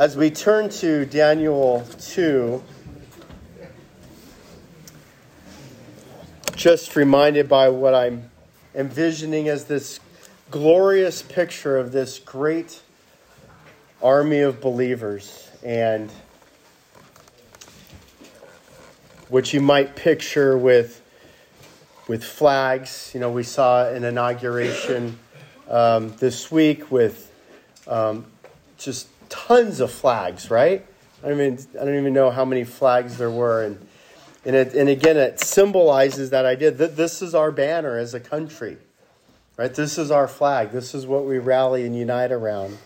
As we turn to Daniel 2, just reminded by what I'm envisioning as this glorious picture of this great army of believers and which you might picture with with flags. You know, we saw an inauguration um, this week with um, just tons of flags, right? I mean, I don't even know how many flags there were, and and it, and again, it symbolizes that idea that this is our banner as a country, right? This is our flag. This is what we rally and unite around.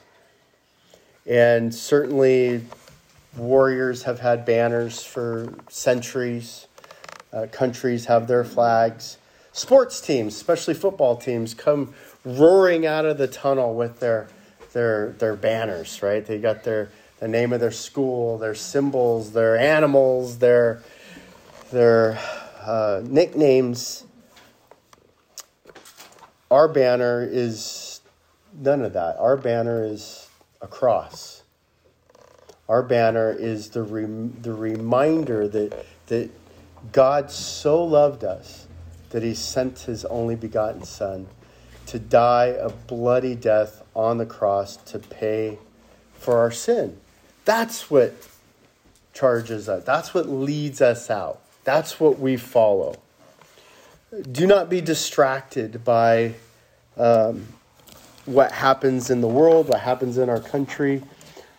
And certainly, warriors have had banners for centuries. Uh, countries have their flags. Sports teams, especially football teams, come roaring out of the tunnel with their their their banners. Right? They got their the name of their school, their symbols, their animals, their their uh, nicknames. Our banner is none of that. Our banner is a cross. Our banner is the, the reminder that, that God so loved us that he sent his only begotten Son to die a bloody death on the cross to pay for our sin. That's what charges us, that's what leads us out. That's what we follow. Do not be distracted by um, what happens in the world, what happens in our country.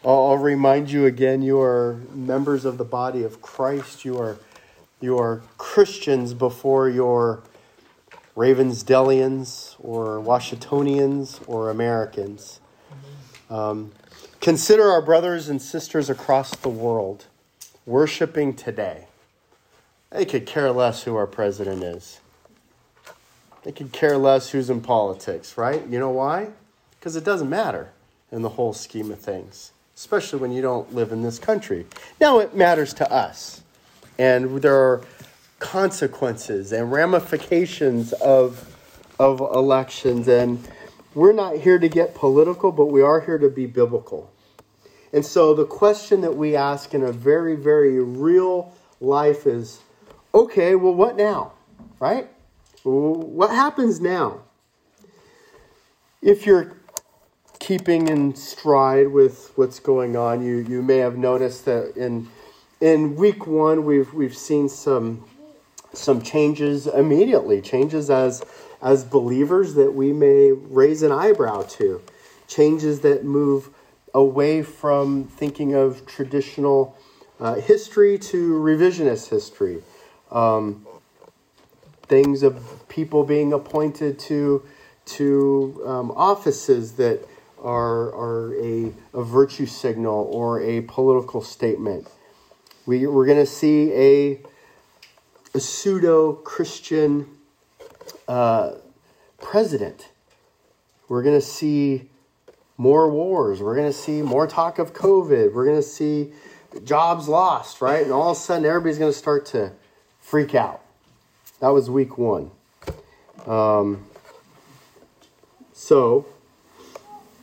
I'll, I'll remind you again you are members of the body of Christ. You are, you are Christians before you're Ravensdellians or Washingtonians or Americans. Um, consider our brothers and sisters across the world worshiping today. They could care less who our president is. They could care less who's in politics, right? You know why? Because it doesn't matter in the whole scheme of things, especially when you don't live in this country. Now it matters to us. And there are consequences and ramifications of, of elections. And we're not here to get political, but we are here to be biblical. And so the question that we ask in a very, very real life is okay, well, what now? Right? What happens now? If you're keeping in stride with what's going on, you, you may have noticed that in in week one we've we've seen some some changes immediately, changes as as believers that we may raise an eyebrow to, changes that move away from thinking of traditional uh, history to revisionist history um, things of people being appointed to to um, offices that are are a, a virtue signal or a political statement. We we're going to see a a pseudo Christian uh, president. We're going to see more wars. We're going to see more talk of COVID. We're going to see jobs lost, right? And all of a sudden, everybody's going to start to freak out. That was week one. Um, so,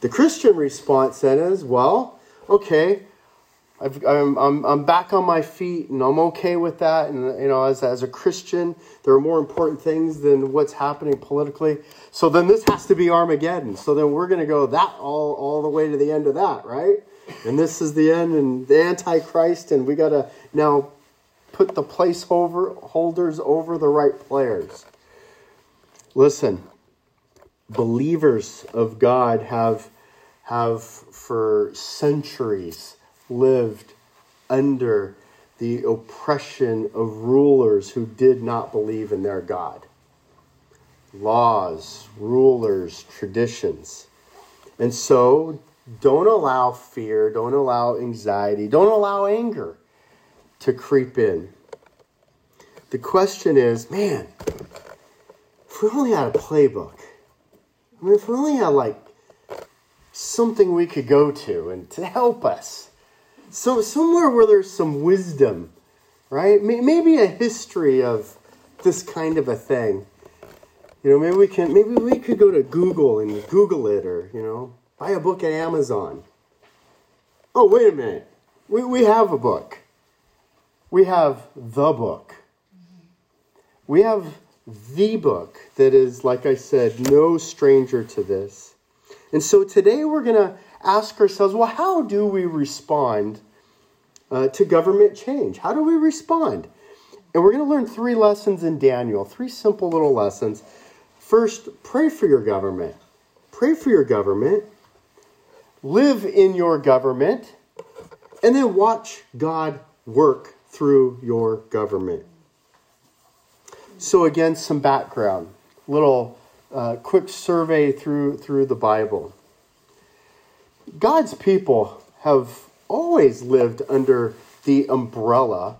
the Christian response then is, well, okay, i am I'm, I'm back on my feet and I'm okay with that. And, you know, as, as a Christian, there are more important things than what's happening politically. So then this has to be Armageddon. So then we're going to go that all, all the way to the end of that, right? And this is the end and the Antichrist, and we got to now put the placeholders over the right players. Listen, believers of God have, have for centuries lived under the oppression of rulers who did not believe in their God. Laws, rulers, traditions. And so, don't allow fear, don't allow anxiety, don't allow anger to creep in. The question is, man, if we only had a playbook, I mean, if we only had like something we could go to and to help us, so somewhere where there's some wisdom, right? Maybe a history of this kind of a thing. You know, maybe we can, maybe we could go to Google and Google it, or you know, buy a book at Amazon. oh, wait a minute. We, we have a book. We have the book. We have the book that is, like I said, no stranger to this. And so today we're going to ask ourselves well, how do we respond uh, to government change? How do we respond? And we're going to learn three lessons in Daniel, three simple little lessons. First, pray for your government. Pray for your government. Live in your government. And then watch God work through your government. So, again, some background, little uh, quick survey through, through the Bible. God's people have always lived under the umbrella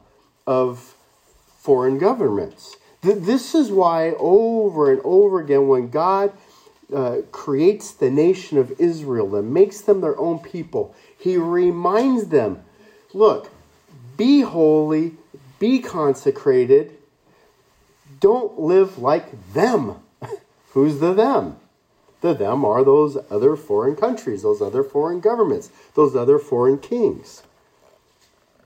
of foreign governments. This is why, over and over again, when God uh, creates the nation of Israel and makes them their own people, He reminds them look, be holy, be consecrated, don't live like them. Who's the them? The them are those other foreign countries, those other foreign governments, those other foreign kings.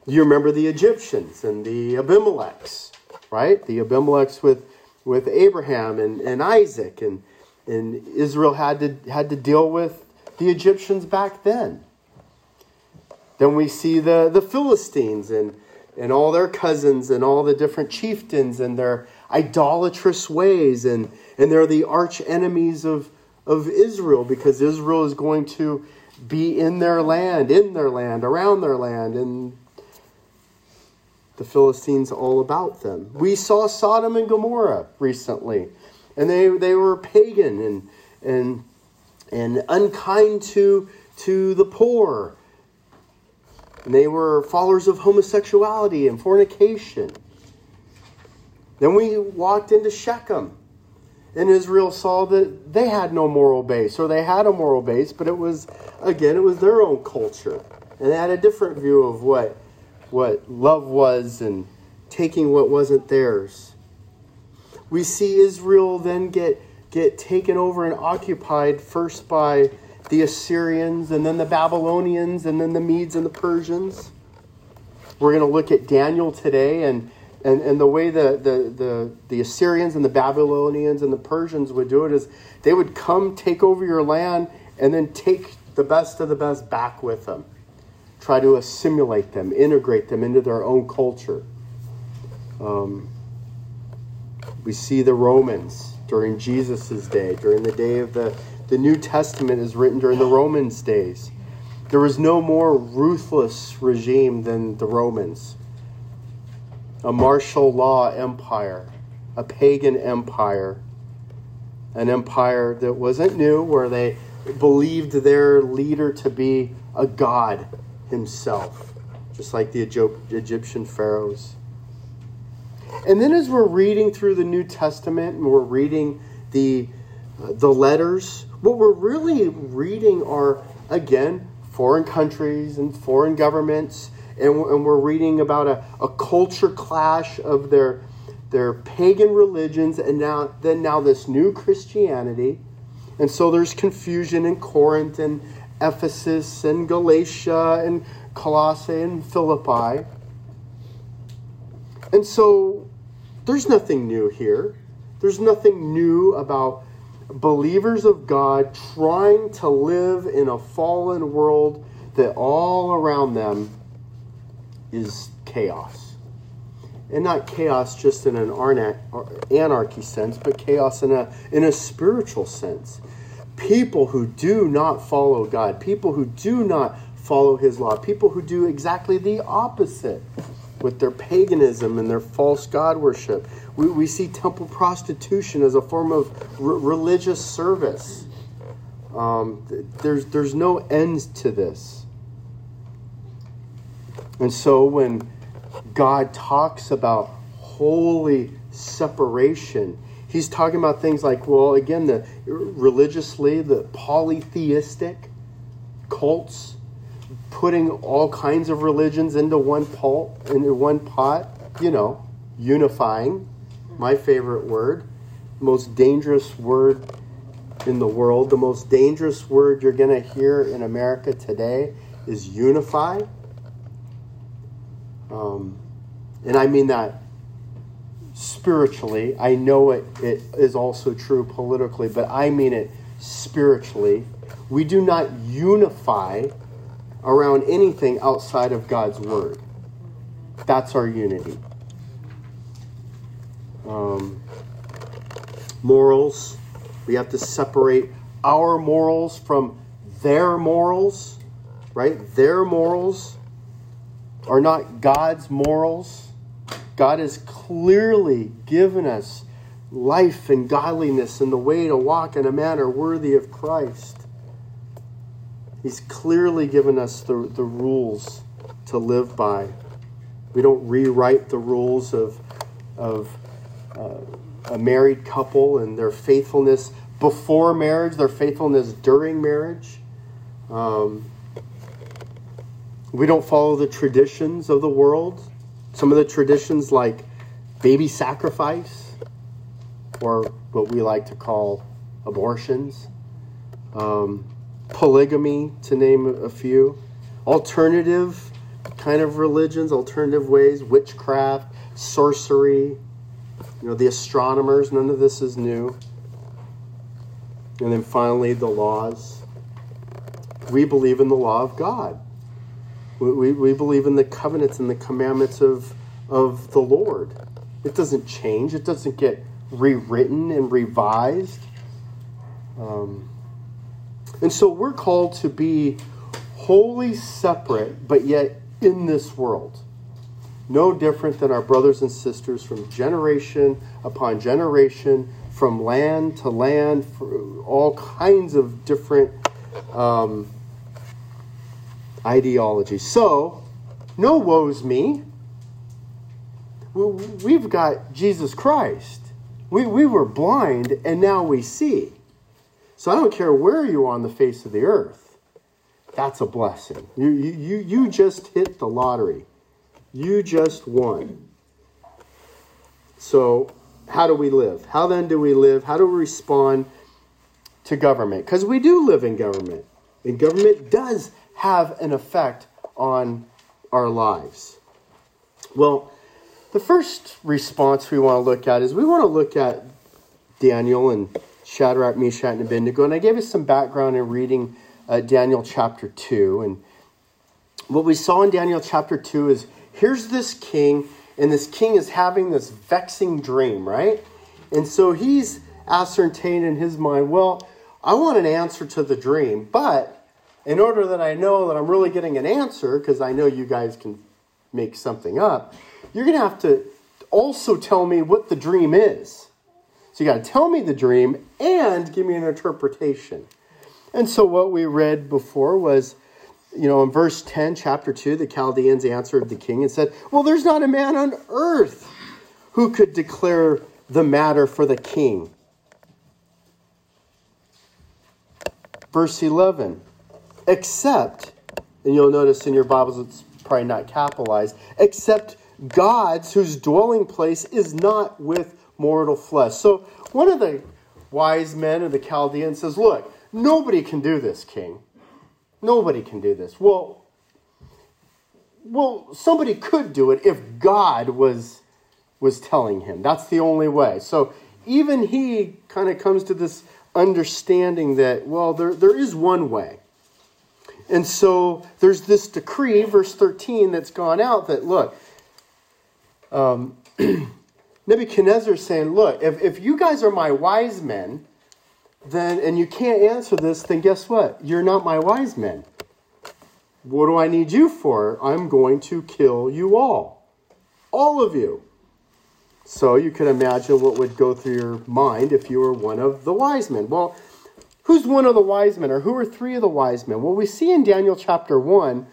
You remember the Egyptians and the Abimelechs, right? The Abimelechs with, with Abraham and, and Isaac, and, and Israel had to, had to deal with the Egyptians back then. Then we see the, the Philistines and, and all their cousins and all the different chieftains and their idolatrous ways, and, and they're the arch enemies of, of Israel because Israel is going to be in their land, in their land, around their land, and the Philistines all about them. We saw Sodom and Gomorrah recently, and they, they were pagan and, and, and unkind to, to the poor. And they were followers of homosexuality and fornication. Then we walked into Shechem. And Israel saw that they had no moral base, or they had a moral base, but it was, again, it was their own culture. And they had a different view of what, what love was and taking what wasn't theirs. We see Israel then get, get taken over and occupied first by the Assyrians, and then the Babylonians, and then the Medes and the Persians. We're going to look at Daniel today and and, and the way the, the, the, the Assyrians and the Babylonians and the Persians would do it is they would come take over your land and then take the best of the best back with them. Try to assimilate them, integrate them into their own culture. Um, we see the Romans during Jesus' day, during the day of the, the New Testament is written during the Romans' days. There was no more ruthless regime than the Romans a martial law empire, a pagan empire, an empire that wasn't new, where they believed their leader to be a god himself, just like the Egyptian pharaohs. And then, as we're reading through the New Testament and we're reading the, uh, the letters, what we're really reading are, again, foreign countries and foreign governments and, and we're reading about a, a culture clash of their, their pagan religions and now then now this new Christianity. And so there's confusion in Corinth and Ephesus and Galatia and Colossae and Philippi. And so there's nothing new here. There's nothing new about believers of God trying to live in a fallen world that all around them is chaos. And not chaos just in an anarchy sense, but chaos in a, in a spiritual sense. People who do not follow God, people who do not follow His law, people who do exactly the opposite with their paganism and their false God worship. We, we see temple prostitution as a form of r- religious service. Um, there's, there's no end to this. And so when God talks about holy separation, he's talking about things like, well, again, the religiously, the polytheistic cults, putting all kinds of religions into one pot, into one pot, you know, unifying. My favorite word, most dangerous word in the world, the most dangerous word you're going to hear in America today is unify. Um, and I mean that spiritually. I know it, it is also true politically, but I mean it spiritually. We do not unify around anything outside of God's word. That's our unity. Um, morals. We have to separate our morals from their morals, right? Their morals are not God's morals. God has clearly given us life and godliness and the way to walk in a manner worthy of Christ. He's clearly given us the, the rules to live by. We don't rewrite the rules of, of uh, a married couple and their faithfulness before marriage, their faithfulness during marriage. Um, we don't follow the traditions of the world. Some of the traditions, like baby sacrifice, or what we like to call abortions, um, polygamy, to name a few, alternative kind of religions, alternative ways, witchcraft, sorcery, you know, the astronomers, none of this is new. And then finally, the laws. We believe in the law of God. We, we, believe in the covenants and the commandments of, of the Lord. It doesn't change, it doesn't get rewritten and revised. Um, and so we're called to be wholly separate, but yet in this world no different than our brothers and sisters from generation upon generation, from land to land, all kinds of different um, ideologies. So, no woes me. We've got Jesus Christ. We, we were blind and now we see. So I don't care where you are on the face of the earth. That's a blessing. You, you, you just hit the lottery. You just won. So, how do we live? How then do we live? How do we respond to government? Because we do live in government, and government does have an effect on our lives. Well, the first response we want to look at is we want to look at Daniel and Shadrach, Meshach, and Abednego. And I gave us some background in reading uh, Daniel chapter 2. And what we saw in Daniel chapter 2 is here's this king, and this king is having this vexing dream, right? And so he's ascertained in his mind, well, I want an answer to the dream, but in order that I know that I'm really getting an answer, because I know you guys can make something up, you're going to have to also tell me what the dream is. So you got to tell me the dream and give me an interpretation. And so what we read before was you know, in verse 10, chapter 2, the Chaldeans answered the king and said, Well, there's not a man on earth who could declare the matter for the king. Verse 11, except, and you'll notice in your Bibles it's probably not capitalized, except God's whose dwelling place is not with mortal flesh. So one of the wise men of the Chaldeans says, Look, nobody can do this, king. Nobody can do this. Well, well, somebody could do it if God was was telling him. That's the only way. So even he kind of comes to this understanding that, well, there, there is one way. And so there's this decree, verse 13, that's gone out that, look, um, Nebuchadnezzar is saying, look, if, if you guys are my wise men, then and you can't answer this, then guess what? You're not my wise men. What do I need you for? I'm going to kill you all. All of you. So you can imagine what would go through your mind if you were one of the wise men. Well, who's one of the wise men, or who are three of the wise men? Well, we see in Daniel chapter 1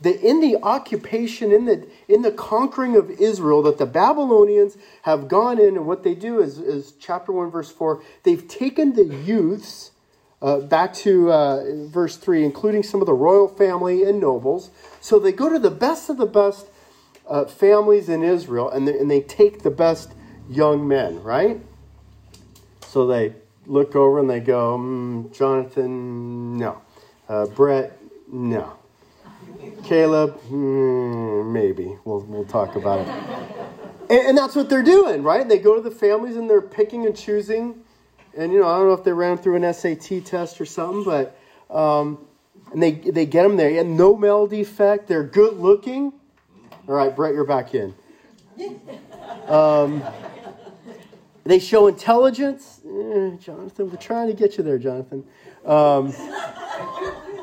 that in the occupation, in the, in the conquering of Israel, that the Babylonians have gone in, and what they do is, is chapter 1, verse 4, they've taken the youths uh, back to uh, verse 3, including some of the royal family and nobles. So they go to the best of the best uh, families in Israel, and they, and they take the best young men, right? So they look over and they go, mm, Jonathan, no. Uh, Brett, no. Caleb, hmm, maybe. We'll, we'll talk about it. And, and, that's what they're doing, right? They go to the families and they're picking and choosing. And, you know, I don't know if they ran through an SAT test or something, but, um, and they, they get them there. And no male defect. They're good looking. All right, Brett, you're back in. Um, they show intelligence. Eh, Jonathan, we're trying to get you there, Jonathan. Um,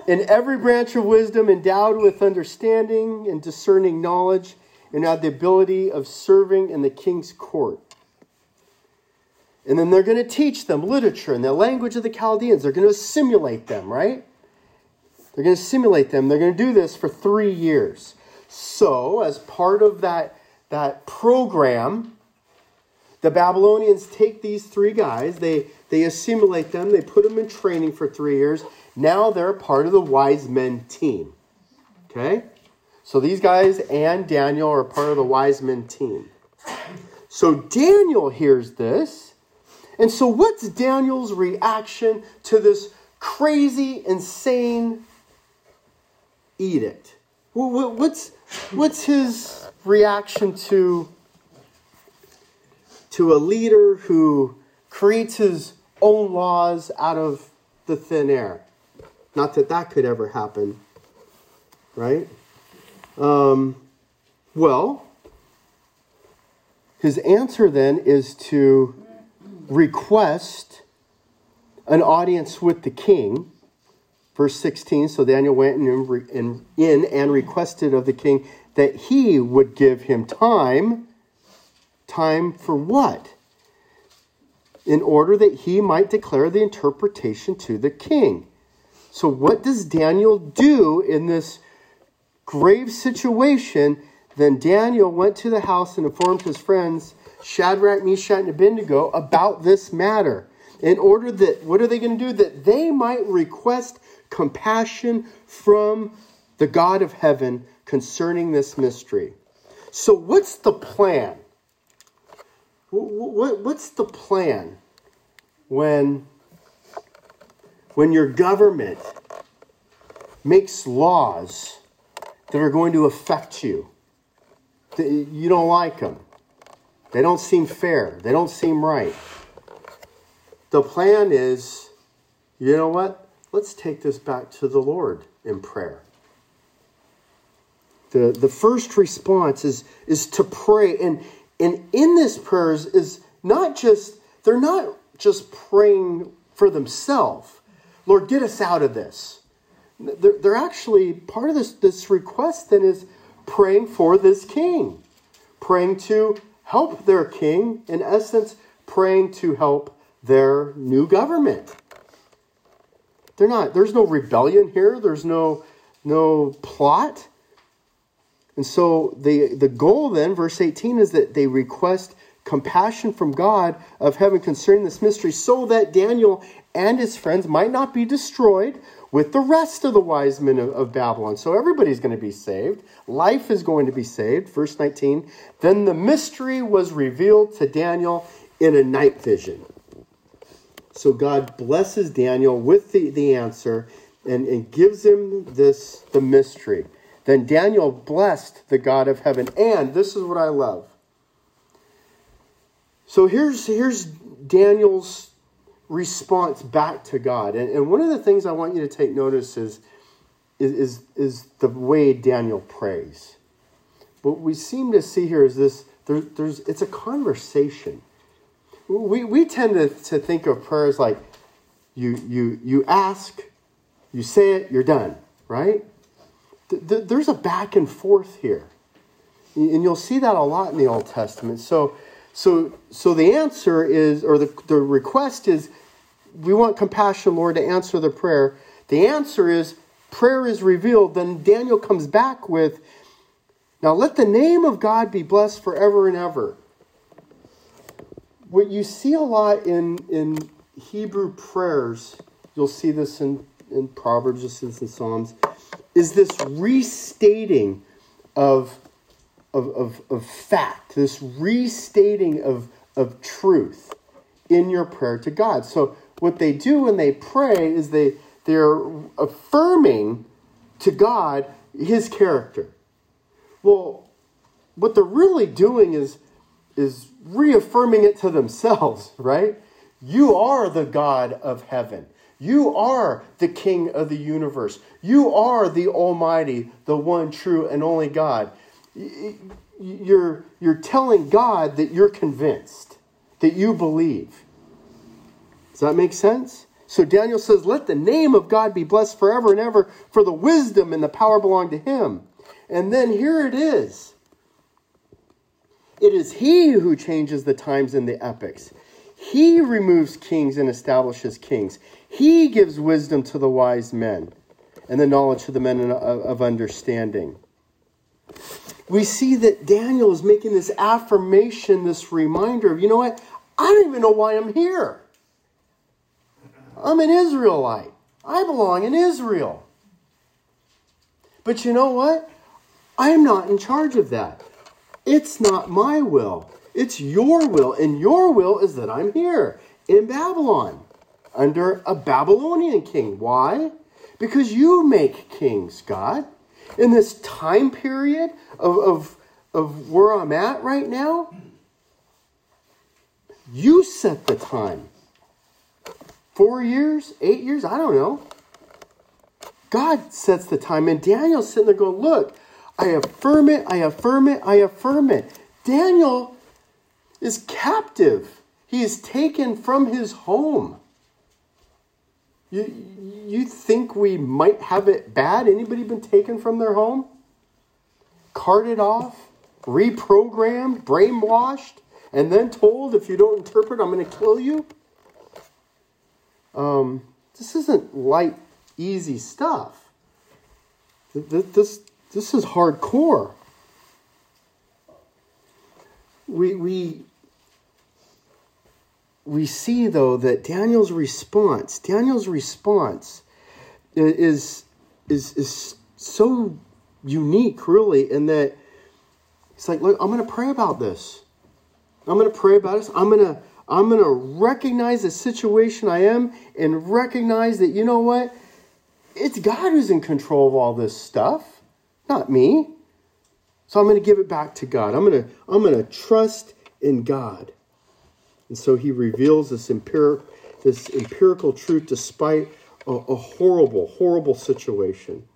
in every branch of wisdom, endowed with understanding and discerning knowledge, and have the ability of serving in the king's court. And then they're going to teach them literature and the language of the Chaldeans. They're going to simulate them, right? They're going to simulate them. They're going to do this for three years. So, as part of that, that program, the Babylonians take these three guys, they, they assimilate them, they put them in training for three years. Now they're part of the wise men team. Okay? So these guys and Daniel are part of the wise men team. So Daniel hears this. And so, what's Daniel's reaction to this crazy, insane edict? What's, what's his reaction to to a leader who creates his own laws out of the thin air. Not that that could ever happen, right? Um, well, his answer then is to request an audience with the king. Verse 16 So Daniel went in, in and requested of the king that he would give him time Time for what? In order that he might declare the interpretation to the king. So, what does Daniel do in this grave situation? Then Daniel went to the house and informed his friends, Shadrach, Meshach, and Abednego, about this matter. In order that, what are they going to do? That they might request compassion from the God of heaven concerning this mystery. So, what's the plan? What, what's the plan when, when your government makes laws that are going to affect you? You don't like them. They don't seem fair. They don't seem right. The plan is, you know what? Let's take this back to the Lord in prayer. The, the first response is, is to pray. And, and in this prayers is not just, they're not just praying for themselves. Lord, get us out of this. They're, they're actually, part of this, this request then is praying for this king, praying to help their king, in essence, praying to help their new government. They're not, there's no rebellion here, there's no, no plot. And so the, the goal then, verse 18, is that they request compassion from God of heaven concerning this mystery so that Daniel and his friends might not be destroyed with the rest of the wise men of, of Babylon. So everybody's going to be saved. Life is going to be saved. Verse 19. Then the mystery was revealed to Daniel in a night vision. So God blesses Daniel with the, the answer and, and gives him this the mystery. Then Daniel blessed the God of heaven. And this is what I love. So here's, here's Daniel's response back to God. And, and one of the things I want you to take notice is, is, is, is the way Daniel prays. What we seem to see here is this there, there's, it's a conversation. We, we tend to, to think of prayers like you, you, you ask, you say it, you're done, right? There's a back and forth here. And you'll see that a lot in the Old Testament. So, so, so the answer is, or the, the request is, we want compassion, Lord, to answer the prayer. The answer is, prayer is revealed. Then Daniel comes back with, now let the name of God be blessed forever and ever. What you see a lot in, in Hebrew prayers, you'll see this in, in Proverbs, you'll this in Psalms is this restating of, of, of, of fact, this restating of, of truth in your prayer to God. So what they do when they pray is they they're affirming to God his character. Well, what they're really doing is, is reaffirming it to themselves, right? You are the God of heaven. You are the King of the universe. You are the Almighty, the one true and only God. You're, you're telling God that you're convinced, that you believe. Does that make sense? So Daniel says, Let the name of God be blessed forever and ever, for the wisdom and the power belong to him. And then here it is. It is he who changes the times and the epochs. He removes kings and establishes kings. He gives wisdom to the wise men and the knowledge to the men of understanding. We see that Daniel is making this affirmation, this reminder of, you know what? I don't even know why I'm here. I'm an Israelite. I belong in Israel. But you know what? I'm not in charge of that. It's not my will. It's your will. And your will is that I'm here in Babylon under a Babylonian king. Why? Because you make kings, God. In this time period of, of, of where I'm at right now, you set the time. Four years, eight years, I don't know. God sets the time. And Daniel's sitting there going, Look, I affirm it, I affirm it, I affirm it. Daniel is captive. He is taken from his home. You, you think we might have it bad? Anybody been taken from their home? Carted off? Reprogrammed? Brainwashed? And then told if you don't interpret, I'm going to kill you? Um, this isn't light, easy stuff. This, this is hardcore. We, we, we see, though, that Daniel's response, Daniel's response uh, is, is, is so unique, really, in that he's like, look, I'm going to pray about this. I'm going to pray about this. I'm going to I'm to recognize the situation I am and recognize that, you know what? It's God who's in control of all this stuff, not me. So I'm going to give it back to God. I'm to, I'm going to trust in God. And so he reveals this, empiric, this empirical truth despite a, a horrible, horrible situation.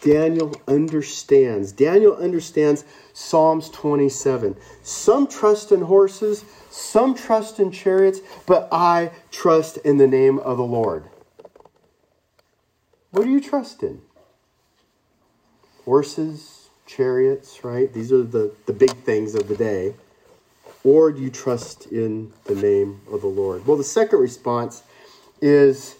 Daniel understands. Daniel understands Psalms 27. Some trust in horses, some trust in chariots, but I trust in the name of the Lord. What do you trust in? Horses, chariots, right? These are the, the big things of the day. Or do you trust in the name of the Lord? Well, the second response is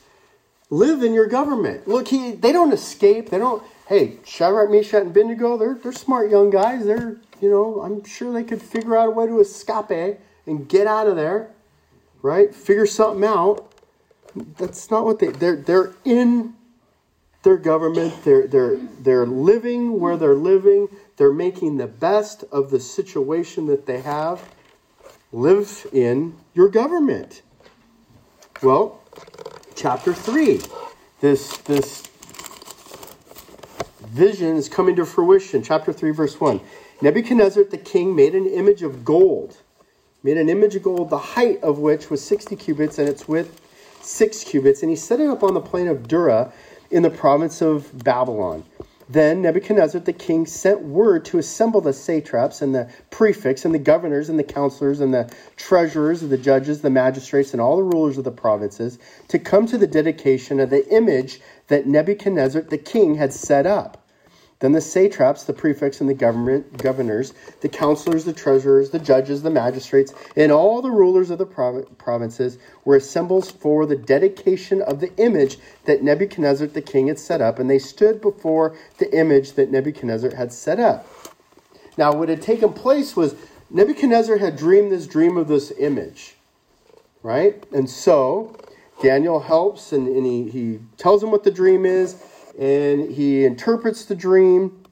live in your government. Look, he, they don't escape. They don't, hey, Shadrach, Meshach, and Abednego, they're, they're smart young guys. They're, you know, I'm sure they could figure out a way to escape and get out of there, right? Figure something out. That's not what they, they're, they're in their government. They're, they're, they're living where they're living. They're making the best of the situation that they have live in your government? Well, chapter 3. This, this vision is coming to fruition. Chapter 3, verse 1. Nebuchadnezzar the king made an image of gold, made an image of gold, the height of which was 60 cubits and its width 6 cubits, and he set it up on the plain of Dura in the province of Babylon. Then Nebuchadnezzar the king sent word to assemble the satraps and the prefects and the governors and the counselors and the treasurers and the judges, the magistrates, and all the rulers of the provinces to come to the dedication of the image that Nebuchadnezzar the king had set up. Then the satraps, the prefects, and the government governors, the counselors, the treasurers, the judges, the magistrates, and all the rulers of the provinces were assembled for the dedication of the image that Nebuchadnezzar the king had set up, and they stood before the image that Nebuchadnezzar had set up. Now, what had taken place was Nebuchadnezzar had dreamed this dream of this image, right? And so Daniel helps and, and he, he tells him what the dream is and he interprets the dream.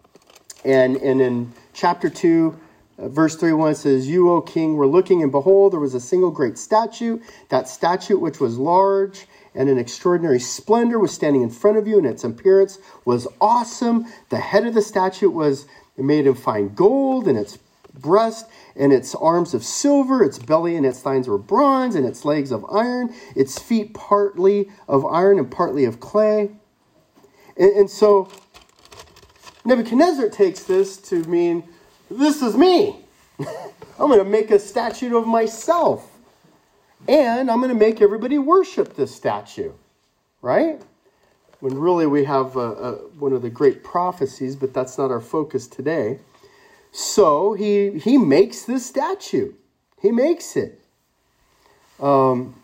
And, and in chapter 2, uh, verse 31 says, You, O king, were looking, and behold, there was a single great statue. That statue, which was large and an extraordinary splendor was standing in front of you, and its appearance was awesome. The head of the statue was made of fine gold, and its breast and its arms of silver, its belly and its thighs were bronze, and its legs of iron, its feet partly of iron and partly of clay. And, and so Nebuchadnezzar takes this to mean, this is me. I'm going to make a statue of myself. And I'm going to make everybody worship this statue. Right? When really we have a, a, one of the great prophecies, but that's not our focus today. So he, he makes this statue. He makes it. Um,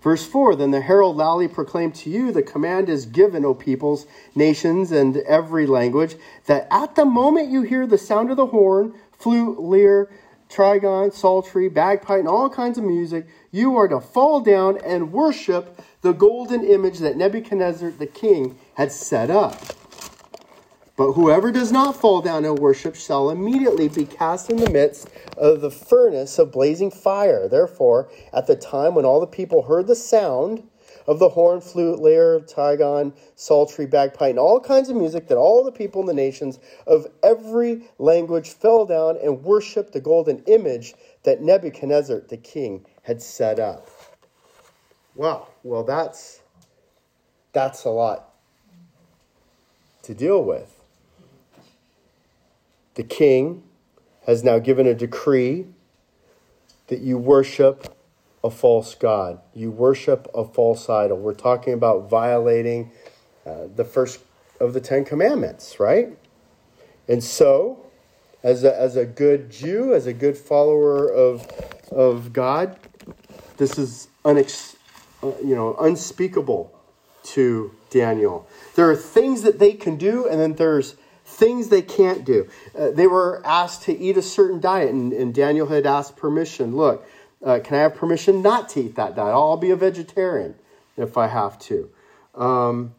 Verse 4 Then the herald loudly proclaimed to you, The command is given, O peoples, nations, and every language, that at the moment you hear the sound of the horn, flute, lyre, trigon, psaltery, bagpipe, and all kinds of music, you are to fall down and worship the golden image that Nebuchadnezzar the king had set up. But whoever does not fall down and worship shall immediately be cast in the midst of the furnace of blazing fire. Therefore, at the time when all the people heard the sound of the horn, flute, lyre, trigon, psaltery, bagpipe, and all kinds of music, that all the people in the nations of every language fell down and worshiped the golden image that Nebuchadnezzar the king had set up. Wow, well that's that's a lot to deal with the king has now given a decree that you worship a false god. You worship a false idol. We're talking about violating uh, the first of the Ten Commandments, right? And so, as a, as a good Jew, as a good follower of, of God, this is unex, uh, you know, unspeakable to Daniel. There are things that they can do, and then there's things they can't do. Uh, they were asked to eat a certain diet, and, and Daniel had asked permission. Look, uh, can I have permission not to eat that diet? I'll be a vegetarian if I have to. Um,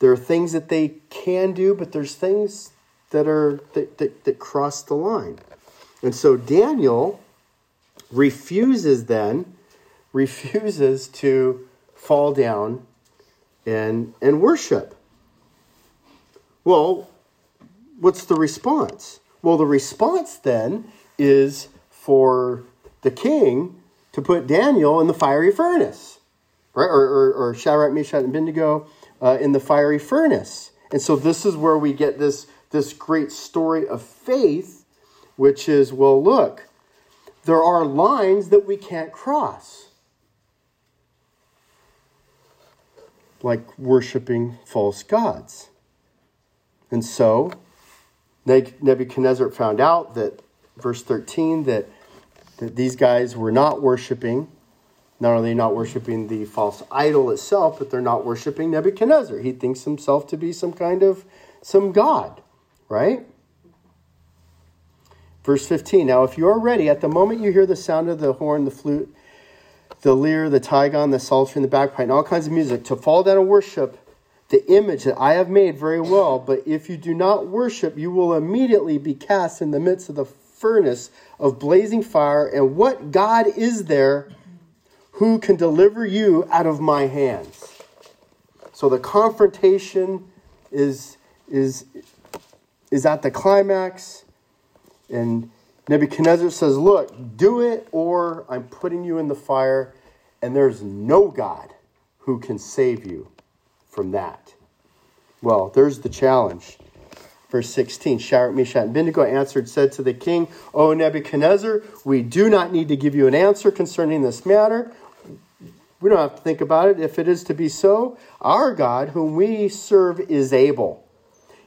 there are things that they can do, but there's things that are that, that, that cross the line. And so Daniel refuses then, refuses to fall down and, and worship. Well, what's the response? Well, the response then is for the king to put Daniel in the fiery furnace, right? Or, or, or Shadrach, Meshach, and Abednego uh, in the fiery furnace. And so this is where we get this, this great story of faith, which is well, look, there are lines that we can't cross. Like worshiping false gods. And so Nebuchadnezzar found out that, verse 13, that, that these guys were not worshiping, not only not worshiping the false idol itself, but they're not worshiping Nebuchadnezzar. He thinks himself to be some kind of some god, right? Verse 15 Now, if you are ready, at the moment you hear the sound of the horn, the flute, the lyre, the trigon, the psaltery, and the bagpipe, and all kinds of music, to fall down and worship the image that I have made very well, but if you do not worship, you will immediately be cast in the midst of the furnace of blazing fire. And what God is there who can deliver you out of my hands? So the confrontation is, is, is at the climax. And Nebuchadnezzar says, Look, do it, or I'm putting you in the fire, and there's no God who can save you from that? Well, there's the challenge. Verse 16 Shadrach, Meshach, and Abednego answered, said to the king, O Nebuchadnezzar, we do not need to give you an answer concerning this matter. We don't have to think about it. If it is to be so, our God, whom we serve, is able,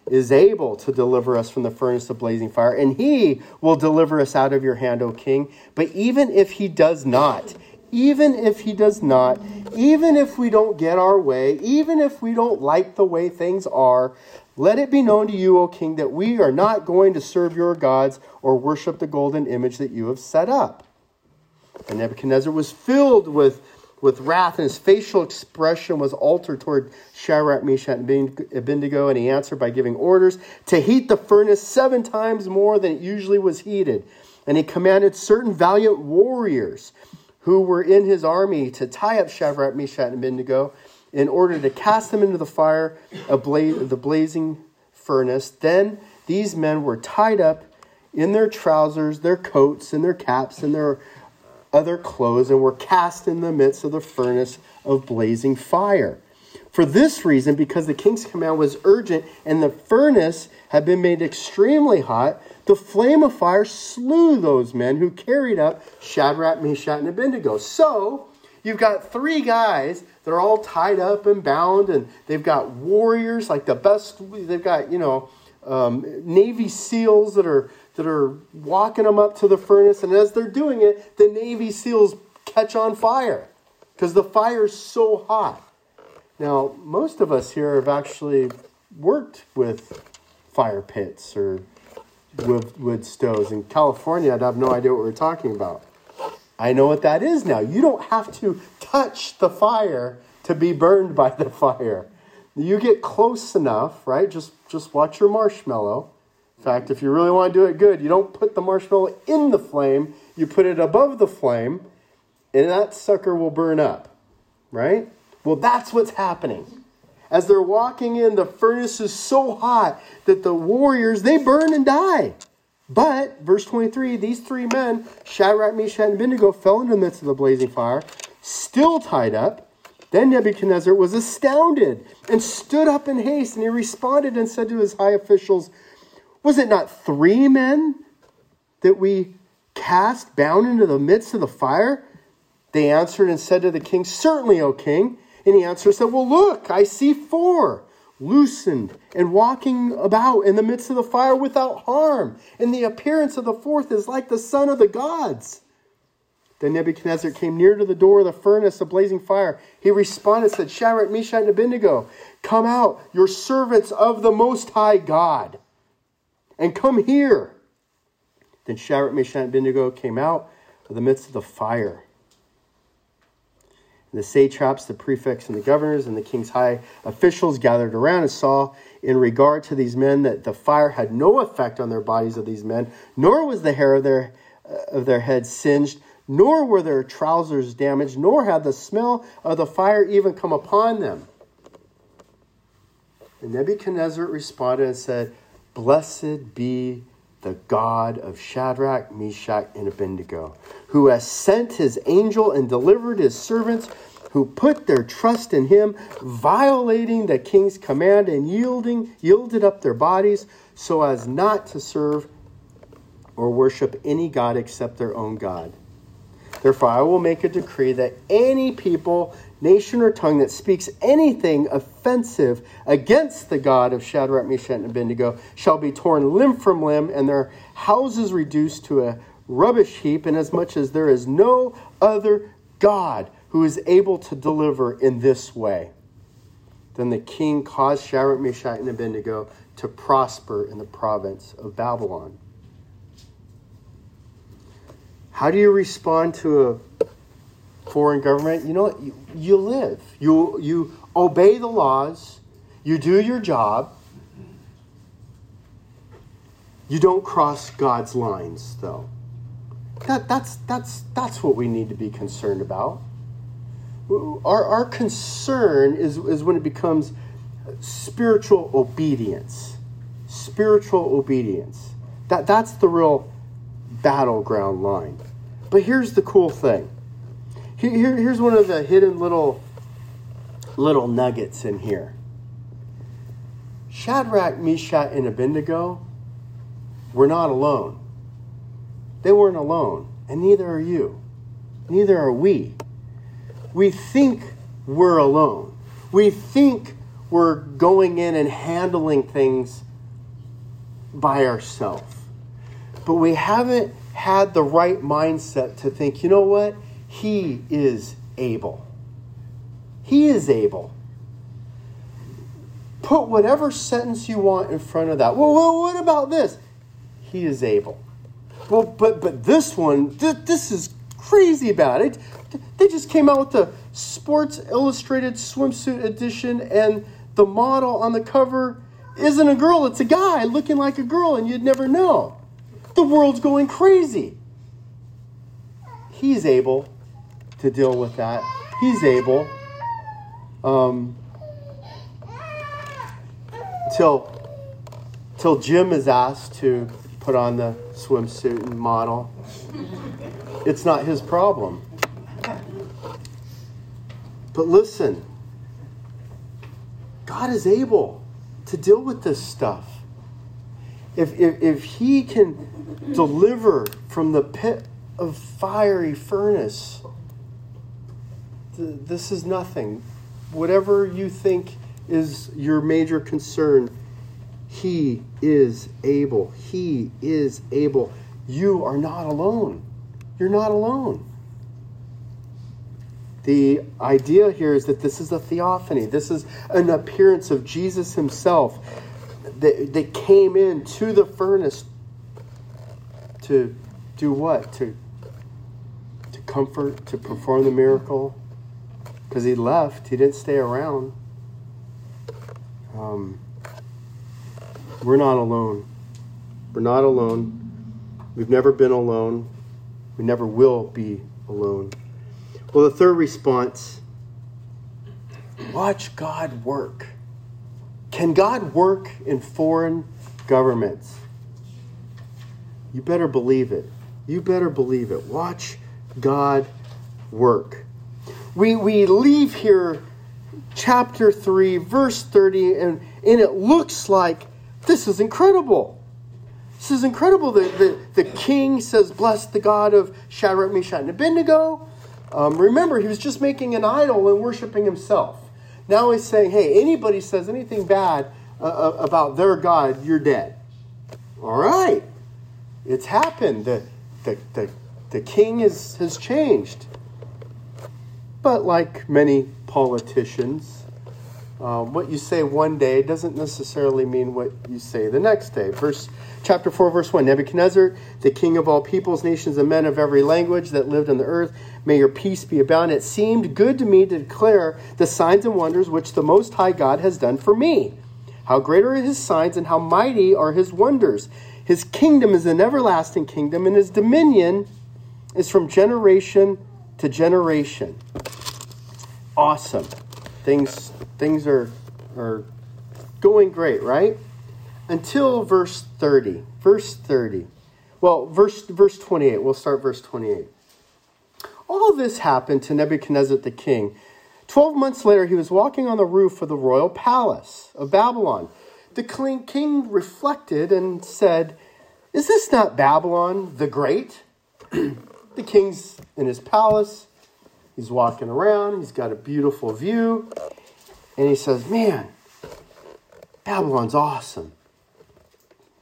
is able to deliver us from the furnace of blazing fire, and he will deliver us out of your hand, O king. But even if he does not, even if he does not, even if we don't get our way, even if we don't like the way things are, let it be known to you, O king, that we are not going to serve your gods or worship the golden image that you have set up. And Nebuchadnezzar was filled with, with wrath, and his facial expression was altered toward Shadrach, Meshach, and Abednego, and he answered by giving orders to heat the furnace seven times more than it usually was heated. And he commanded certain valiant warriors who were in his army to tie up Shadrach, Meshach, and Abednego in order to cast them into the fire of the blazing furnace. Then these men were tied up in their trousers, their coats, and their caps, and their other clothes, and were cast in the midst of the furnace of blazing fire. For this reason, because the king's command was urgent and the furnace had been made extremely hot, the flame of fire slew those men who carried up Shadrach, Meshach, and Abednego. So, you've got three guys they're all tied up and bound, and they've got warriors like the best. They've got you know um, Navy SEALs that are that are walking them up to the furnace, and as they're doing it, the Navy SEALs catch on fire because the fire's so hot. Now, most of us here have actually worked with fire pits or wood, wood stoves. In California, I'd have no idea what we're talking about. I know what that is now. You don't have to touch the fire to be burned by the fire. You get close enough, right? Just just watch your marshmallow. In fact, if you really want to do it good, you don't put the marshmallow in the flame, you put it above the flame, and that sucker will burn up, right? Well, that's what's happening. As they're walking in, the furnace is so hot that the warriors, they burn and die. But, verse 23, these three men, Shadrach, Meshach, and Abednego, fell into the midst of the blazing fire, still tied up. Then Nebuchadnezzar was astounded and stood up in haste, and he responded and said to his high officials, Was it not three men that we cast bound into the midst of the fire? They answered and said to the king, Certainly, O king. And he answered said, Well, look, I see four loosened and walking about in the midst of the fire without harm. And the appearance of the fourth is like the son of the gods. Then Nebuchadnezzar came near to the door of the furnace of blazing fire. He responded, said, Shadrach, Meshach, and Abednego, come out, your servants of the Most High God, and come here. Then Shadrach, Meshach, and Abednego came out of the midst of the fire. And the satraps, the prefects, and the governors, and the king's high officials gathered around and saw in regard to these men that the fire had no effect on their bodies of these men, nor was the hair of their, uh, of their heads singed, nor were their trousers damaged, nor had the smell of the fire even come upon them. And Nebuchadnezzar responded and said, Blessed be the God of Shadrach, Meshach, and Abednego, who has sent his angel and delivered his servants who put their trust in him, violating the king's command and yielding yielded up their bodies so as not to serve or worship any god except their own God. Therefore, I will make a decree that any people, nation, or tongue that speaks anything offensive against the God of Shadrach, Meshach, and Abednego shall be torn limb from limb, and their houses reduced to a rubbish heap, inasmuch as there is no other God who is able to deliver in this way. Then the king caused Shadrach, Meshach, and Abednego to prosper in the province of Babylon. How do you respond to a foreign government? You know, you, you live. You, you obey the laws. You do your job. You don't cross God's lines, though. That, that's, that's, that's what we need to be concerned about. Our, our concern is, is when it becomes spiritual obedience. Spiritual obedience. That, that's the real battleground line. But here's the cool thing. Here, here's one of the hidden little little nuggets in here. Shadrach, Meshach, and Abednego were not alone. They weren't alone, and neither are you. Neither are we. We think we're alone. We think we're going in and handling things by ourselves but we haven't had the right mindset to think, you know what? He is able. He is able. Put whatever sentence you want in front of that. Well, well what about this? He is able. Well, but but this one, th- this is crazy about it. They just came out with the Sports Illustrated swimsuit edition, and the model on the cover isn't a girl; it's a guy looking like a girl, and you'd never know. The world's going crazy. He's able to deal with that. He's able. Um, till till Jim is asked to put on the swimsuit and model. It's not his problem. But listen, God is able to deal with this stuff. If, if, if He can deliver from the pit of fiery furnace, th- this is nothing. Whatever you think is your major concern, He is able. He is able. You are not alone. You're not alone. The idea here is that this is a theophany. This is an appearance of Jesus himself that, that came into the furnace to do what? To, to comfort, to perform the miracle. Because he left, he didn't stay around. Um, we're not alone. We're not alone. We've never been alone. We never will be alone. Well, the third response watch God work. Can God work in foreign governments? You better believe it. You better believe it. Watch God work. We, we leave here, chapter 3, verse 30, and, and it looks like this is incredible. This is incredible. The, the, the king says, Bless the God of Shadrach, Meshach, and Abednego. Um, remember, he was just making an idol and worshiping himself. Now he's saying, hey, anybody says anything bad uh, uh, about their God, you're dead. All right. It's happened. The, the, the, the king is, has changed. But like many politicians, um, what you say one day doesn't necessarily mean what you say the next day. Verse chapter 4, verse 1 Nebuchadnezzar, the king of all peoples, nations, and men of every language that lived on the earth, may your peace be abound. It seemed good to me to declare the signs and wonders which the Most High God has done for me. How great are his signs, and how mighty are his wonders. His kingdom is an everlasting kingdom, and his dominion is from generation to generation. Awesome. Things things are are going great, right? Until verse 30. Verse 30. Well, verse verse 28. We'll start verse 28. All this happened to Nebuchadnezzar the king. Twelve months later, he was walking on the roof of the royal palace of Babylon. The king reflected and said, Is this not Babylon the Great? the king's in his palace. He's walking around. He's got a beautiful view. And he says, Man, Babylon's awesome.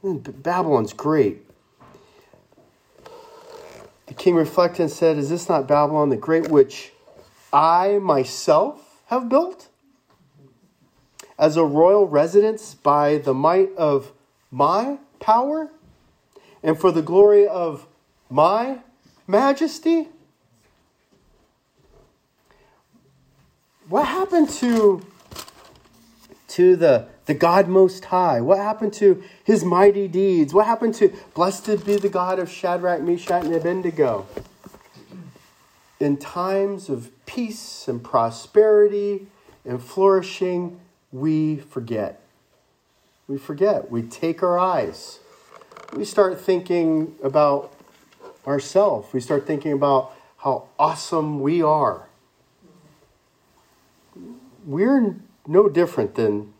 Babylon's great. The king reflected and said, Is this not Babylon the great, which I myself have built? As a royal residence by the might of my power and for the glory of my majesty? What happened to to the, the God Most High? What happened to his mighty deeds? What happened to blessed be the God of Shadrach, Meshach, and Abednego? In times of peace and prosperity and flourishing, we forget. We forget. We take our eyes. We start thinking about ourselves. We start thinking about how awesome we are. We're no different than,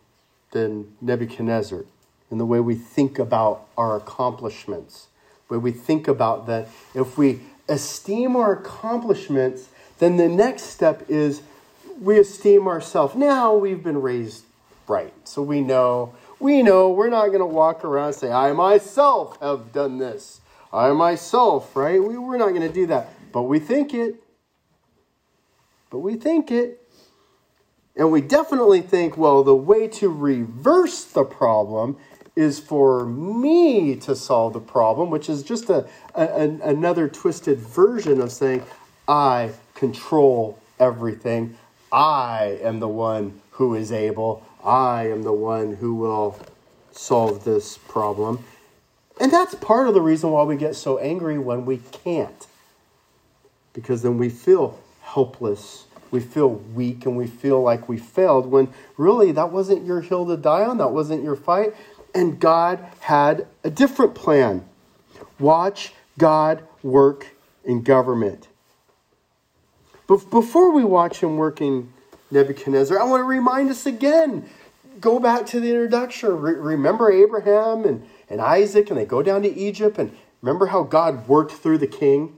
than Nebuchadnezzar in the way we think about our accomplishments, way we think about that. If we esteem our accomplishments, then the next step is we esteem ourselves. Now we've been raised right, so we know. We know we're not going to walk around and say, I myself have done this. I myself, right? We, we're not going to do that. But we think it. But we think it. And we definitely think, well, the way to reverse the problem is for me to solve the problem, which is just a, a, another twisted version of saying, I control everything. I am the one who is able. I am the one who will solve this problem. And that's part of the reason why we get so angry when we can't. Because then we feel helpless. We feel weak and we feel like we failed when really that wasn't your hill to die on, that wasn't your fight. And God had a different plan. Watch God work in government. But before we watch him working Nebuchadnezzar, I want to remind us again. Go back to the introduction. Re- remember Abraham and, and Isaac, and they go down to Egypt. And remember how God worked through the king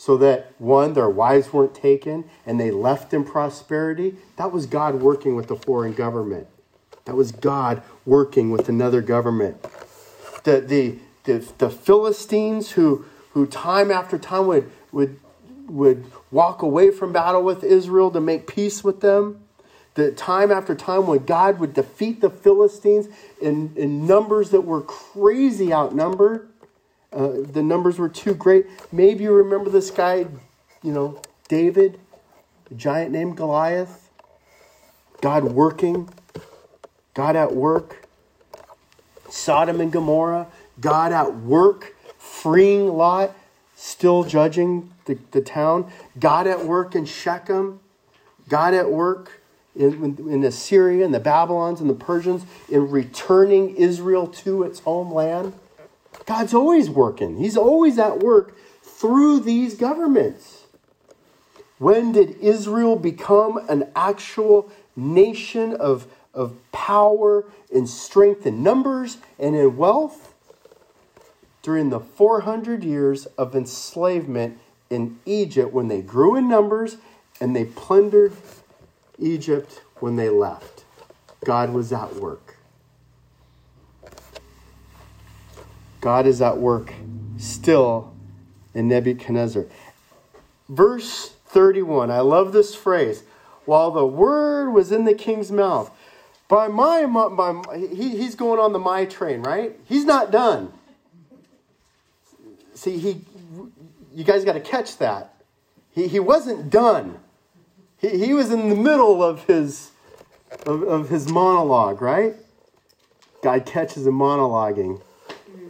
so that, one, their wives weren't taken and they left in prosperity? That was God working with the foreign government. That was God working with another government. The, the, the, the Philistines who, who time after time would, would, would walk away from battle with Israel to make peace with them. The time after time when God would defeat the Philistines in, in numbers that were crazy outnumbered. Uh, the numbers were too great. Maybe you remember this guy, you know, David, a giant named Goliath. God working, God at work. Sodom and Gomorrah, God at work, freeing Lot, still judging the, the town. God at work in Shechem, God at work in, in Assyria and the Babylons and the Persians in returning Israel to its homeland. God's always working, He's always at work through these governments. When did Israel become an actual nation of, of power and strength in numbers and in wealth? During the 400 years of enslavement in Egypt when they grew in numbers and they plundered Egypt when they left. God was at work. God is at work still in Nebuchadnezzar. Verse 31, I love this phrase. While the word was in the king's mouth, by my, by, he, he's going on the my train, right? He's not done. See, he, you guys got to catch that. He, he wasn't done. He, he was in the middle of his, of, of his monologue, right? God catches him monologuing.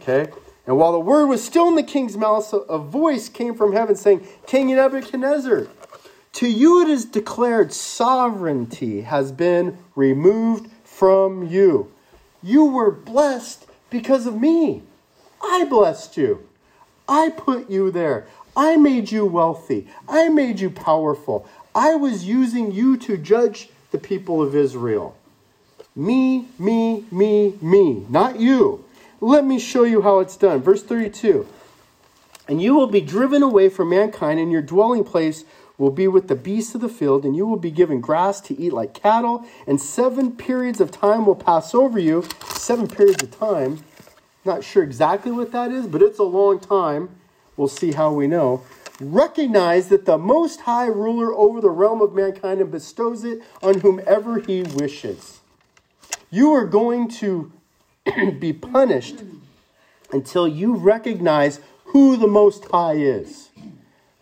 Okay? And while the word was still in the king's mouth, a voice came from heaven saying, King Nebuchadnezzar, to you it is declared sovereignty has been removed from you. You were blessed because of me. I blessed you. I put you there. I made you wealthy. I made you powerful. I was using you to judge the people of Israel. Me, me, me, me, not you. Let me show you how it's done. Verse 32 And you will be driven away from mankind, and your dwelling place will be with the beasts of the field, and you will be given grass to eat like cattle, and seven periods of time will pass over you. Seven periods of time. Not sure exactly what that is, but it's a long time. We'll see how we know. Recognize that the Most High ruler over the realm of mankind and bestows it on whomever he wishes. You are going to be punished until you recognize who the Most High is.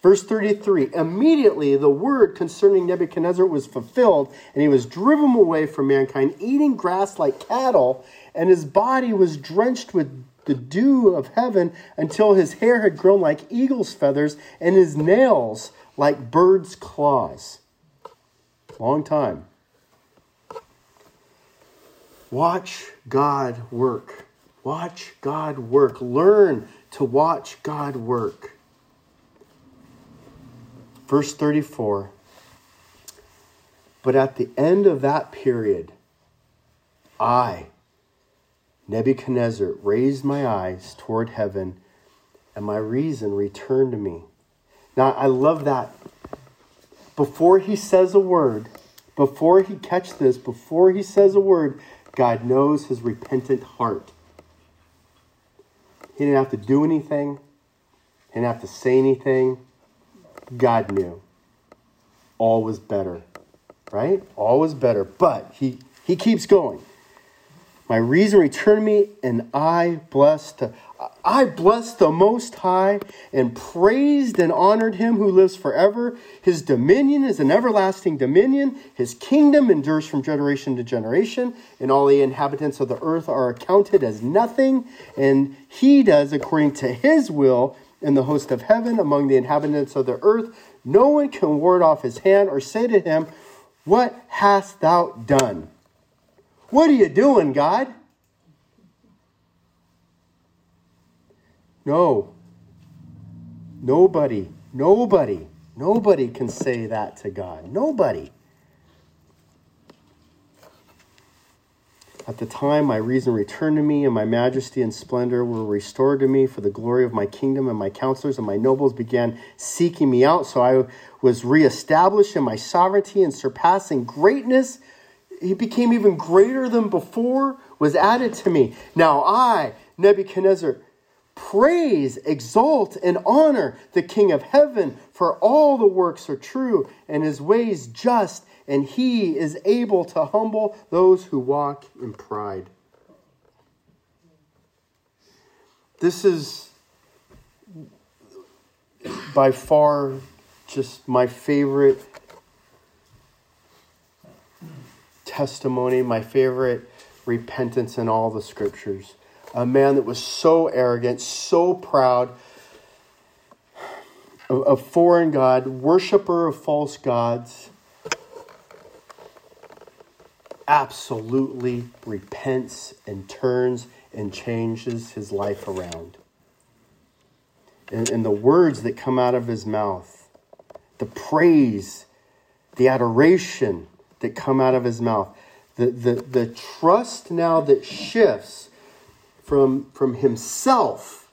Verse 33 Immediately the word concerning Nebuchadnezzar was fulfilled, and he was driven away from mankind, eating grass like cattle, and his body was drenched with the dew of heaven until his hair had grown like eagle's feathers and his nails like bird's claws. Long time. Watch God work. Watch God work. Learn to watch God work. Verse 34 But at the end of that period, I, Nebuchadnezzar, raised my eyes toward heaven, and my reason returned to me. Now, I love that. Before he says a word, before he catch this, before he says a word, God knows his repentant heart. He didn't have to do anything. He didn't have to say anything. God knew. All was better. Right? All was better. But he, he keeps going. My reason returned me, and I blessed I blessed the Most High and praised and honored him who lives forever. His dominion is an everlasting dominion. His kingdom endures from generation to generation, and all the inhabitants of the earth are accounted as nothing. And he does according to his will in the host of heaven, among the inhabitants of the earth. No one can ward off his hand or say to him, What hast thou done? What are you doing, God? No. Nobody, nobody, nobody can say that to God. Nobody. At the time, my reason returned to me, and my majesty and splendor were restored to me for the glory of my kingdom, and my counselors and my nobles began seeking me out. So I was reestablished in my sovereignty and surpassing greatness. He became even greater than before, was added to me. Now I, Nebuchadnezzar, praise, exalt, and honor the King of heaven, for all the works are true, and his ways just and he is able to humble those who walk in pride. This is by far just my favorite testimony, my favorite repentance in all the scriptures. A man that was so arrogant, so proud, a, foreign God, worshiper of false gods absolutely repents and turns and changes his life around. And, and, the words that come out of his mouth, the praise, the adoration that come out of his mouth, the, the, the trust now that shifts from, from himself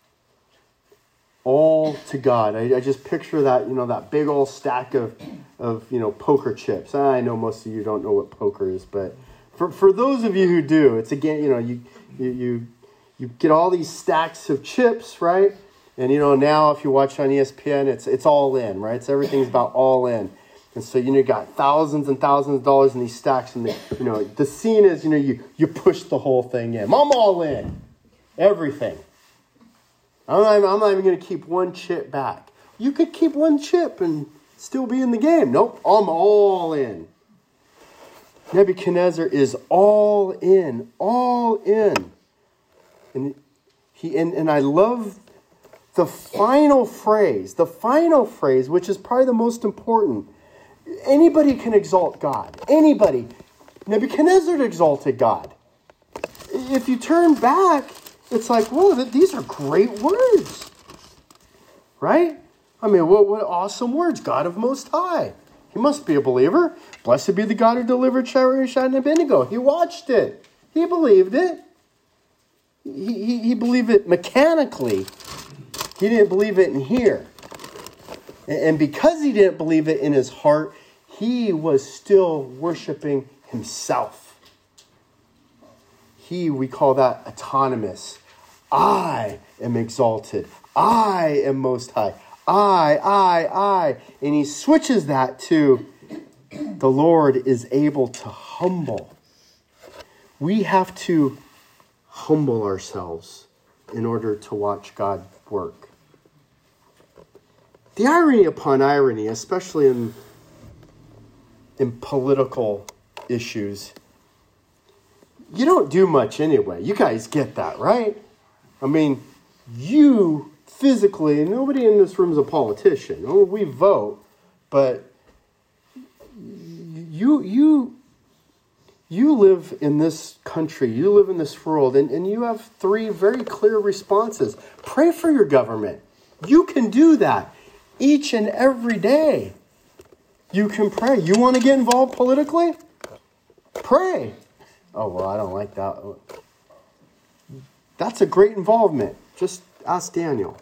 all to God. I, I just picture that, you know, that big old stack of, of, you know, poker chips. Ah, I know most of you don't know what poker is, but for, for those of you who do, it's again, you know, you, you, you, you get all these stacks of chips, right? And you know, now if you watch on ESPN, it's it's all in, right? So everything's about all in. And so you know, you got thousands and thousands of dollars in these stacks, and the, you know, the scene is, you know, you you push the whole thing in. I'm all in, everything. I'm not, not even going to keep one chip back. You could keep one chip and still be in the game. Nope, I'm all in. Nebuchadnezzar is all in, all in. And he and, and I love the final phrase, the final phrase, which is probably the most important. Anybody can exalt God. Anybody. Nebuchadnezzar exalted God. If you turn back, it's like, whoa, these are great words. Right? I mean, what, what awesome words. God of Most High. He must be a believer. Blessed be the God who delivered Shadrach, and Abednego. He watched it. He believed it. He, he, he believed it mechanically. He didn't believe it in here. And because he didn't believe it in his heart, he was still worshiping himself. He, we call that autonomous. I am exalted. I am most high. I, I, I. And he switches that to the Lord is able to humble. We have to humble ourselves in order to watch God work. The irony upon irony, especially in, in political issues, you don't do much anyway. You guys get that, right? I mean, you physically, nobody in this room is a politician. Oh, we vote, but you you you live in this country, you live in this world, and, and you have three very clear responses. Pray for your government. You can do that each and every day. You can pray. You want to get involved politically? Pray. Oh, well, I don't like that. That's a great involvement. Just ask Daniel.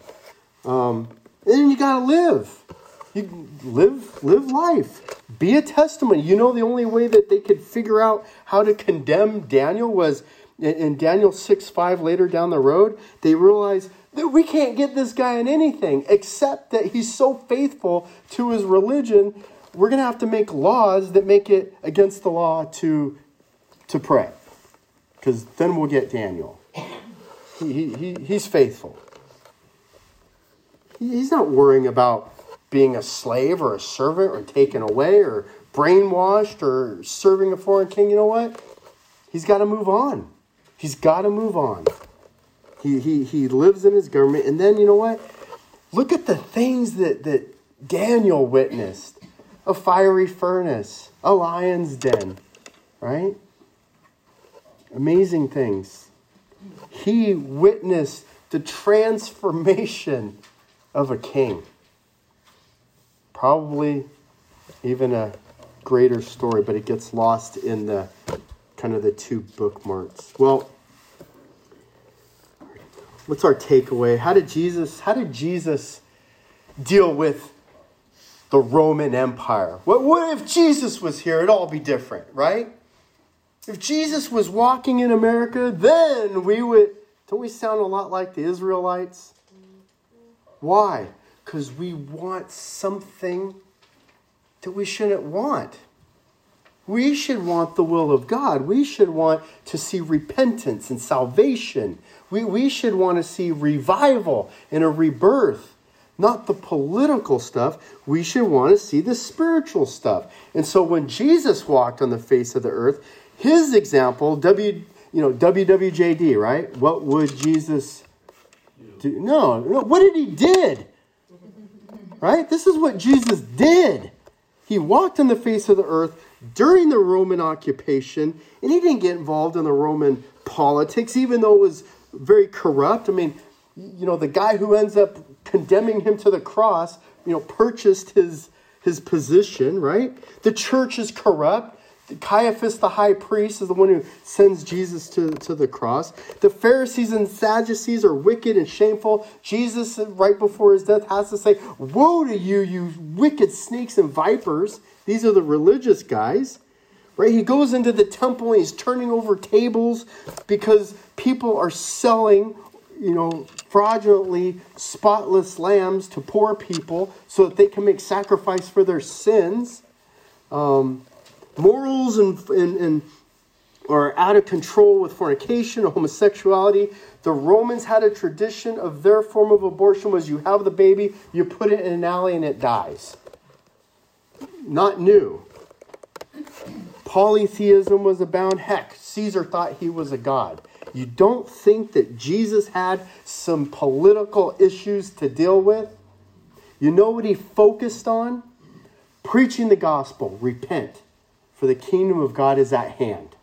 Um, and then you got to live. You live live life. Be a testimony. You know the only way that they could figure out how to condemn Daniel was in Daniel 6 5 later down the road, they realized that we can't get this guy in anything except that he's so faithful to his religion. We're to have to make laws that make it against the law to, to pray. Because then we'll get Daniel. He, he, he's faithful. He's not worrying about being a slave or a servant or taken away or brainwashed or serving a foreign king. You know what? He's got to move on. He's got to move on. He, he, he lives in his government. And then, you know what? Look at the things that, that Daniel witnessed a fiery furnace, a lion's den, right? Amazing things. He witnessed the transformation of a king. Probably even a greater story, but it gets lost in the kind of the two bookmarks. Well, what's our takeaway? How did Jesus how did Jesus deal with the Roman Empire? What, what if Jesus was here? It'd all be different, right? If Jesus was walking in America, then we would don't we sound a lot like the Israelites? Why? Because we want something that we shouldn't want. We should want the will of God. We should want to see repentance and salvation. We, we should want to see revival and a rebirth, not the political stuff. We should want to see the spiritual stuff. And so when Jesus walked on the face of the earth, his example, W, you know, WWJD, right? What would Jesus do? No, no, what did he did? Right? This is what Jesus did. He walked on the face of the earth during the Roman occupation, and he didn't get involved in the Roman politics, even though it was very corrupt. I mean, you know, the guy who ends up condemning him to the cross, you know, purchased his his position, right? The church is corrupt. Caiaphas, the high priest, is the one who sends Jesus to, to the cross. The Pharisees and Sadducees are wicked and shameful. Jesus, right before his death, has to say, Woe to you, you wicked snakes and vipers. These are the religious guys. Right? He goes into the temple and he's turning over tables because people are selling, you know, fraudulently spotless lambs to poor people so that they can make sacrifice for their sins. Um, morals and, and, and are out of control with fornication or homosexuality. The Romans had a tradition of their form of abortion was you have the baby, you put it in an alley and it dies. Not new. Polytheism was abound. Heck, Caesar thought he was a god. You don't think that Jesus had some political issues to deal with? You know what he focused on? Preaching the gospel, repent for the kingdom of God is at hand.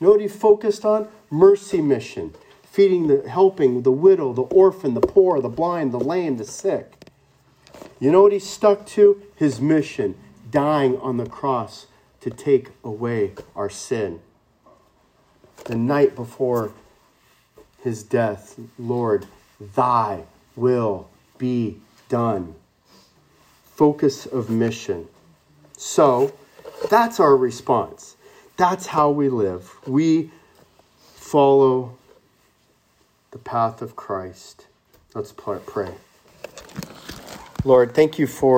You know what he focused on? Mercy mission, feeding the helping the widow, the orphan, the poor, the blind, the lame, the sick. You know what he stuck to? His mission, dying on the cross to take away our sin. The night before his death, Lord, thy will be done. Focus of mission. So, that's our response. That's how we live. We follow the path of Christ. Let's pray. Lord, thank you for.